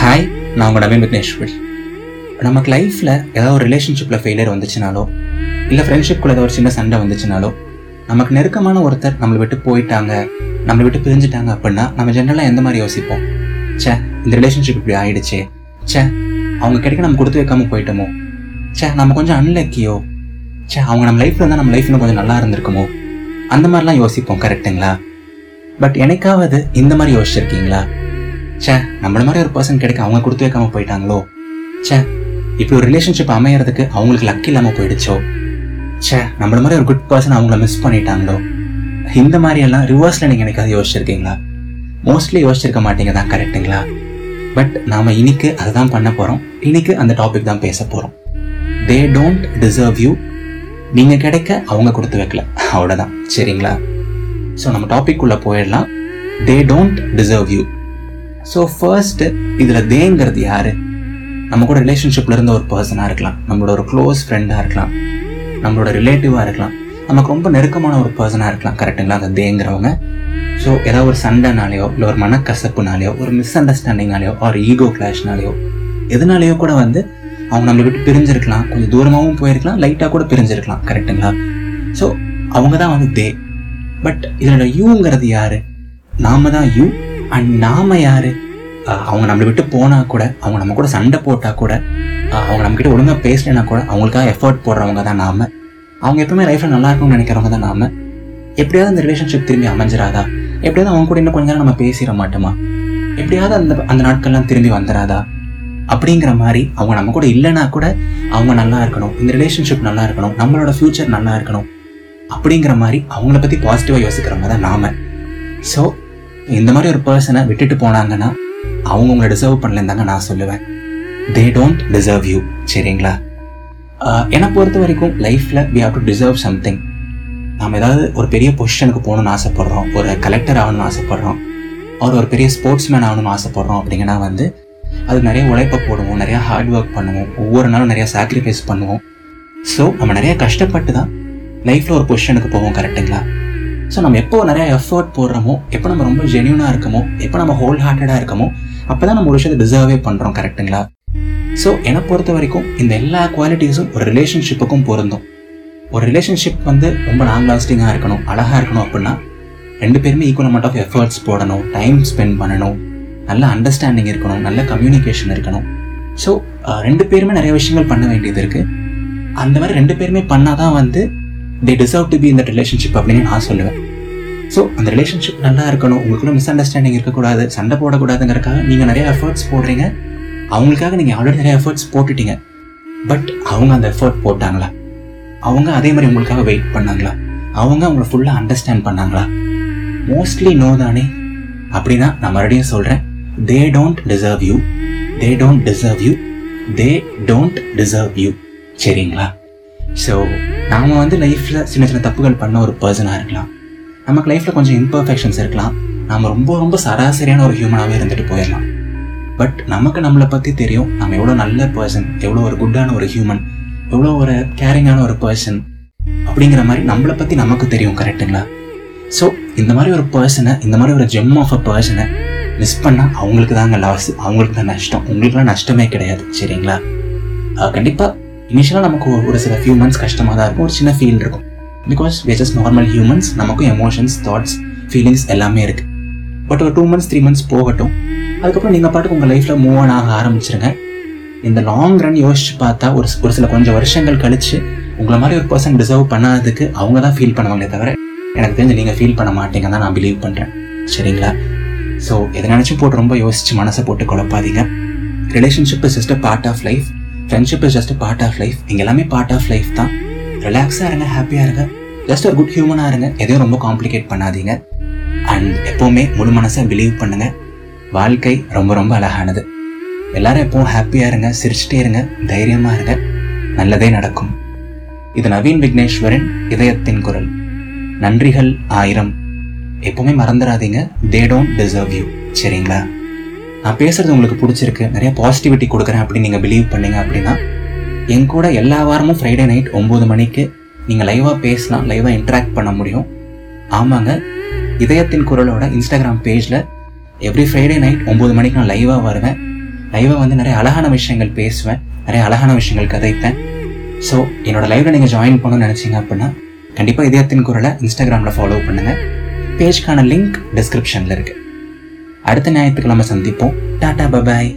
Hi நான் உங்கள் நவீன் விக்னேஸ்வர் நமக்கு லைஃப்பில் ஏதாவது ஒரு ரிலேஷன்ஷிப்பில் ஃபெயிலியர் வந்துச்சுனாலோ இல்லை ஃப்ரெண்ட்ஷிப்குள்ள ஏதாவது ஒரு சின்ன சண்டை வந்துச்சுனாலோ நமக்கு நெருக்கமான ஒருத்தர் நம்மளை விட்டு போயிட்டாங்க நம்மளை விட்டு பிரிஞ்சுட்டாங்க அப்படின்னா நம்ம ஜென்ரலாக எந்த மாதிரி யோசிப்போம்? ச்சே இந்த ரிலேஷன்ஷிப் இப்படி ஆயிடுச்சு. ச்சே அவங்க கிடைக்க நம்ம கொடுத்து வைக்காம போயிட்டோமோ? ச்சே நம்ம கொஞ்சம் அன்லக்கியோ ச்சே அவங்க நம்ம லைஃப்பில் இருந்தால் நம்ம லைஃப் இன்னும் கொஞ்சம் நல்லா இருந்திருக்குமோ? அந்த மாதிரிலாம் யோசிப்போம் கரெக்டுங்களா பட் எனக்காவது இந்த மாதிரி யோசிச்சிருக்கீங்களா? ச்சே நம்மள மாதிரி ஒரு பர்சன் கிடைக்க அவங்க கொடுத்து வைக்காம போயிட்டாங்களோ? ச்சே இப்படி ஒரு ரிலேஷன்ஷிப் அமையறதுக்கு அவங்களுக்கு லக் இல்லாமல் போயிடுச்சோ? ச்சே நம்மள மாதிரி ஒரு குட் பர்சன் அவங்கள மிஸ் பண்ணிட்டாங்களோ? இந்த மாதிரி எல்லாம் நீங்கள் நீங்க எனக்காவது யோசிச்சிருக்கீங்களா? மோஸ்ட்லி யோசிச்சிருக்க மாட்டீங்க தான் கரெக்டுங்களா பட் நாம இன்னைக்கு அதுதான் பண்ண போகிறோம் இன்னைக்கு அந்த டாபிக் தான் பேச போகிறோம் தே டோன்ட் டிசர்வ் யூ நீங்கள் கிடைக்க அவங்க கொடுத்து வைக்கல. அவ்வளோதான் சரிங்களா? ஸோ நம்ம டாபிக் உள்ளே போயிடலாம். They don't deserve you so first இதில் தேங்கிறது யாரு? நம்ம கூட ரிலேஷன்ஷிப்பில் இருந்த ஒரு பர்சனாக இருக்கலாம். நம்மளோட ஒரு க்ளோஸ் ஃப்ரெண்டாக இருக்கலாம். நம்மளோட ரிலேட்டிவாக இருக்கலாம். நமக்கு ரொம்ப நெருக்கமான ஒரு பர்சனாக இருக்கலாம். கரெக்டுங்களா அந்த தேங்கிறவங்க. ஸோ ஏதாவது ஒரு சண்டைனாலேயோ இல்லை ஒரு மனக்கசப்புனாலேயோ ஒரு மிஸ் அண்டர்ஸ்டாண்டிங்னாலேயோ ஒரு ஈகோ கிளாஷ்னாலேயோ எதனாலேயோ கூட வந்து அவங்க நம்மளை விட்டு பிரிஞ்சிருக்கலாம். கொஞ்சம் தூரமாகவும் போயிருக்கலாம். லைட்டாக கூட பிரிஞ்சிருக்கலாம். கரெக்டுங்களா ஸோ அவங்க தான் வந்து தே பட் இதனோட யூங்கிறது யார்? நாம தான் யூ அண்ட் நாம யார்? அவங்க நம்மளை விட்டு போனால் கூட அவங்க நம்ம கூட சண்டை போட்டால் கூட அவங்க நம்மக்கிட்ட ஒழுங்காக பேசலைன்னா கூட அவங்களுக்காக எஃபர்ட் போடுறவங்க தான் நாம. அவங்க எப்பவுமே லைஃப்பில் நல்லா இருக்கும்னு நினைக்கிறவங்க தான் நாம. எப்படியாவது அந்த ரிலேஷன்ஷிப் திரும்பி அமைஞ்சிராதா? எப்படியாவது அவங்க கூட இன்னும் கொஞ்ச நேரம் நம்ம பேசிட மாட்டோமா? எப்படியாவது அந்த அந்த நாட்கள்லாம் திரும்பி வந்துடாதா அப்படிங்கிற மாதிரி அவங்க நம்ம கூட இல்லைன்னா கூட அவங்க நல்லா இருக்கணும். இந்த ரிலேஷன்ஷிப் நல்லா இருக்கணும். நம்மளோட ஃப்யூச்சர் நல்லா இருக்கணும். அப்படிங்கிற மாதிரி அவங்கள பற்றி பாசிட்டிவாக யோசிக்கிறவங்க தான் நாம. ஸோ இந்த மாதிரி ஒரு பர்சனை விட்டுட்டு போனாங்கன்னா அவங்க உங்களை டிசர்வ் பண்ணலன்னு தாங்க நான் சொல்லுவேன். தே டோன்ட் டிசர்வ் யூ சரிங்களா? என்னை பொறுத்த வரைக்கும் லைஃப்பில் we have to deserve something நாம் ஏதாவது ஒரு பெரிய பொசிஷனுக்கு போகணும்னு ஆசைப்பட்றோம். ஒரு கலெக்டர் ஆகணும்னு ஆசைப்பட்றோம். ஒரு ஒரு பெரிய ஸ்போர்ட்ஸ் மேன் ஆகணும்னு ஆசைப்பட்றோம் அப்படிங்கன்னா வந்து அது நிறைய உழைப்பை போடுவோம் நிறைய ஹார்ட் ஒர்க் பண்ணுவோம் ஒவ்வொரு நாளும் நிறைய சாக்ரிஃபைஸ் பண்ணுவோம். ஸோ நம்ம நிறைய கஷ்டப்பட்டு தான் லைஃப்பில் ஒரு பொசிஷனுக்கு போவோம் கரெக்டுங்களா ஸோ நம்ம எப்போ நிறைய எஃபர்ட் போடுறோமோ எப்போ நம்ம ரொம்ப ஜென்யூனாக இருக்கமோ எப்போ நம்ம ஹோல் ஹார்ட்டடாக இருக்கமோ அப்போ தான் நம்ம ஒரு விஷயத்தை டிசர்வே பண்ணுறோம் கரெக்டுங்களா ஸோ என்னை பொறுத்த வரைக்கும் இந்த எல்லா குவாலிட்டிஸும் ஒரு ரிலேஷன்ஷிப்புக்கும் பொருந்தும். ஒரு ரிலேஷன்ஷிப் வந்து ரொம்ப லாங் லாஸ்டிங்காக இருக்கணும் அழகாக இருக்கணும் அப்படின்னா ரெண்டு பேருமே ஈக்குவல் அமௌண்ட் ஆஃப் எஃபர்ட்ஸ் போடணும் டைம் ஸ்பெண்ட் பண்ணணும் நல்ல அண்டர்ஸ்டாண்டிங் இருக்கணும் நல்ல கம்யூனிகேஷன் இருக்கணும். ஸோ ரெண்டு பேருமே நிறைய விஷயங்கள் பண்ண வேண்டியது இருக்குது அந்த மாதிரி ரெண்டு பேருமே பண்ணால் தான் வந்து தே டிசர்வ் டு பி இந்த ரிலேஷன்ஷிப் அப்படின்னு நான் சொல்லுவேன். ஸோ அந்த ரிலேஷன்ஷிப் நல்லா இருக்கணும். உங்களுக்குள்ள மிஸ் அண்டர்ஸ்டாண்டிங் இருக்கக்கூடாது. சண்டை போடக்கூடாதுங்கிறக்காக நீங்கள் நிறைய எஃபர்ட்ஸ் போடுறீங்க. அவங்களுக்காக நீங்கள் ஆல்ரெடி நிறைய எஃபர்ட்ஸ் போட்டுட்டீங்க. பட் அவங்க அந்த எஃபர்ட் போட்டாங்களா? அவங்க அதே மாதிரி உங்களுக்காக வெயிட் பண்ணாங்களா? அவங்க அவங்கள ஃபுல்லாக அண்டர்ஸ்டாண்ட் பண்ணாங்களா? மோஸ்ட்லி நோ தானே. அப்படின்னா நான் மறுபடியும் சொல்கிறேன் they don't deserve you they don't deserve you they don't deserve you சரிங்களா? ஸோ நாம் வந்து லைஃப்பில் சின்ன சின்ன தப்புகள் பண்ண ஒரு பர்சனாக இருக்கலாம். நமக்கு லைஃப்பில் கொஞ்சம் இம்பர்ஃபெக்ஷன்ஸ் இருக்கலாம். நாம் ரொம்ப ரொம்ப சராசரியான ஒரு ஹியூமனாகவே இருந்துட்டு போயிடலாம். பட் நமக்கு நம்மளை பற்றி தெரியும். நம்ம எவ்வளோ நல்ல பர்சன் எவ்வளோ ஒரு குட்டான ஒரு ஹியூமன் எவ்வளோ ஒரு கேரிங்கான ஒரு பர்சன் அப்படிங்கிற மாதிரி நம்மளை பற்றி நமக்கு தெரியும் கரெக்டுங்களா ஸோ இந்த மாதிரி ஒரு பர்சனை இந்த மாதிரி ஒரு ஜெம் ஆஃப் அ பர்சனை மிஸ் பண்ணால் அவங்களுக்கு தாங்க லாஸ் அவங்களுக்கு தான் நஷ்டம். உங்களுக்குலாம் நஷ்டமே கிடையாது. சரிங்களா? கண்டிப்பாக இனிஷியலாக நமக்கு ஒரு- சில ஃபியூ மந்த்ஸ் கஷ்டமாக தான் இருக்கும். ஒரு சின்ன ஃபீல் இருக்கும். Because we just normal humans நமக்கும் எமோஷன்ஸ் தாட்ஸ் ஃபீலிங்ஸ் எல்லாமே இருக்குது பட் ஒரு டூ மந்த்ஸ் த்ரீ மந்த்ஸ் போகட்டும். அதுக்கப்புறம் நீங்கள் பாட்டுக்கு உங்கள் லைஃப்பில் மூவ் ஆன் ஆக ஆரம்பிச்சிருங்க. இந்த லாங் ரன் யோசிச்சு பார்த்தா ஒரு ஒரு சில கொஞ்சம் வருஷங்கள் கழித்து உங்களை மாதிரி ஒரு பர்சன் டிசர்வ் பண்ணாததுக்கு அவங்க தான் ஃபீல் பண்ணுவாங்களே தவிர எனக்கு தெரிஞ்சு நீங்கள் ஃபீல் பண்ண மாட்டீங்க தான் நான் பிலீவ் பண்ணுறேன் சரிங்களா? ஸோ எதை நினச்சும் போட்டு ரொம்ப யோசிச்சு மனசை போட்டு குழப்பாதீங்க. Relationship is just part of life friendship is just part of life இங்கே எல்லாமே பார்ட் ஆஃப் லைஃப் தான். ரிலாக்ஸாக இருங்க ஹாப்பியாக இருங்க. ஜஸ்ட் ஒரு குட் ஹியூமனாக இருங்க. எதையும் ரொம்ப காம்ப்ளிகேட் பண்ணாதீங்க. அண்ட் எப்போவுமே முழு மனசை பிலீவ் பண்ணுங்க. வாழ்க்கை ரொம்ப ரொம்ப அழகானது. எல்லாரும் எப்பவும் ஹாப்பியாக இருங்க சிரிச்சிட்டே இருங்க தைரியமாக இருங்க. நல்லதே நடக்கும். இது நவீன் விக்னேஸ்வரன் இதயத்தின் குரல். நன்றிகள் ஆயிரம். எப்பவுமே மறந்துடாதீங்க. தே டோன்ட் டிசர்வ் யூ சரிங்களா? நான் பேசுறது உங்களுக்கு பிடிச்சிருக்கு. நிறைய பாசிட்டிவிட்டி கொடுக்குறேன் அப்படின்னு நீங்கள் பிலீவ் பண்ணீங்க அப்படின்னா என் கூட எல்லா வாரமும் ஃப்ரைடே நைட் ஒம்பது மணிக்கு நீங்கள் லைவாக பேசலாம் லைவாக இன்ட்ராக்ட் பண்ண முடியும். ஆமாங்க. இதயத்தின் குரலோட இன்ஸ்டாகிராம் பேஜில் எவ்ரி ஃப்ரைடே நைட் ஒம்பது மணிக்கு நான் லைவாக வருவேன். லைவாக வந்து நிறைய அழகான விஷயங்கள் பேசுவேன் நிறைய அழகான விஷயங்கள் கதைப்பேன். ஸோ என்னோட லைவில் நீங்கள் ஜாயின் பண்ணணும்னு நினச்சிங்க அப்படின்னா கண்டிப்பாக இதயத்தின் குரலை இன்ஸ்டாகிராமில் ஃபாலோ பண்ணுங்கள் பேஜ்க்கான லிங்க் டிஸ்கிரிப்ஷனில் இருக்குது அடுத்த ஞாயிற்றுக்கிழமை சந்திப்போம். Tata bye bye.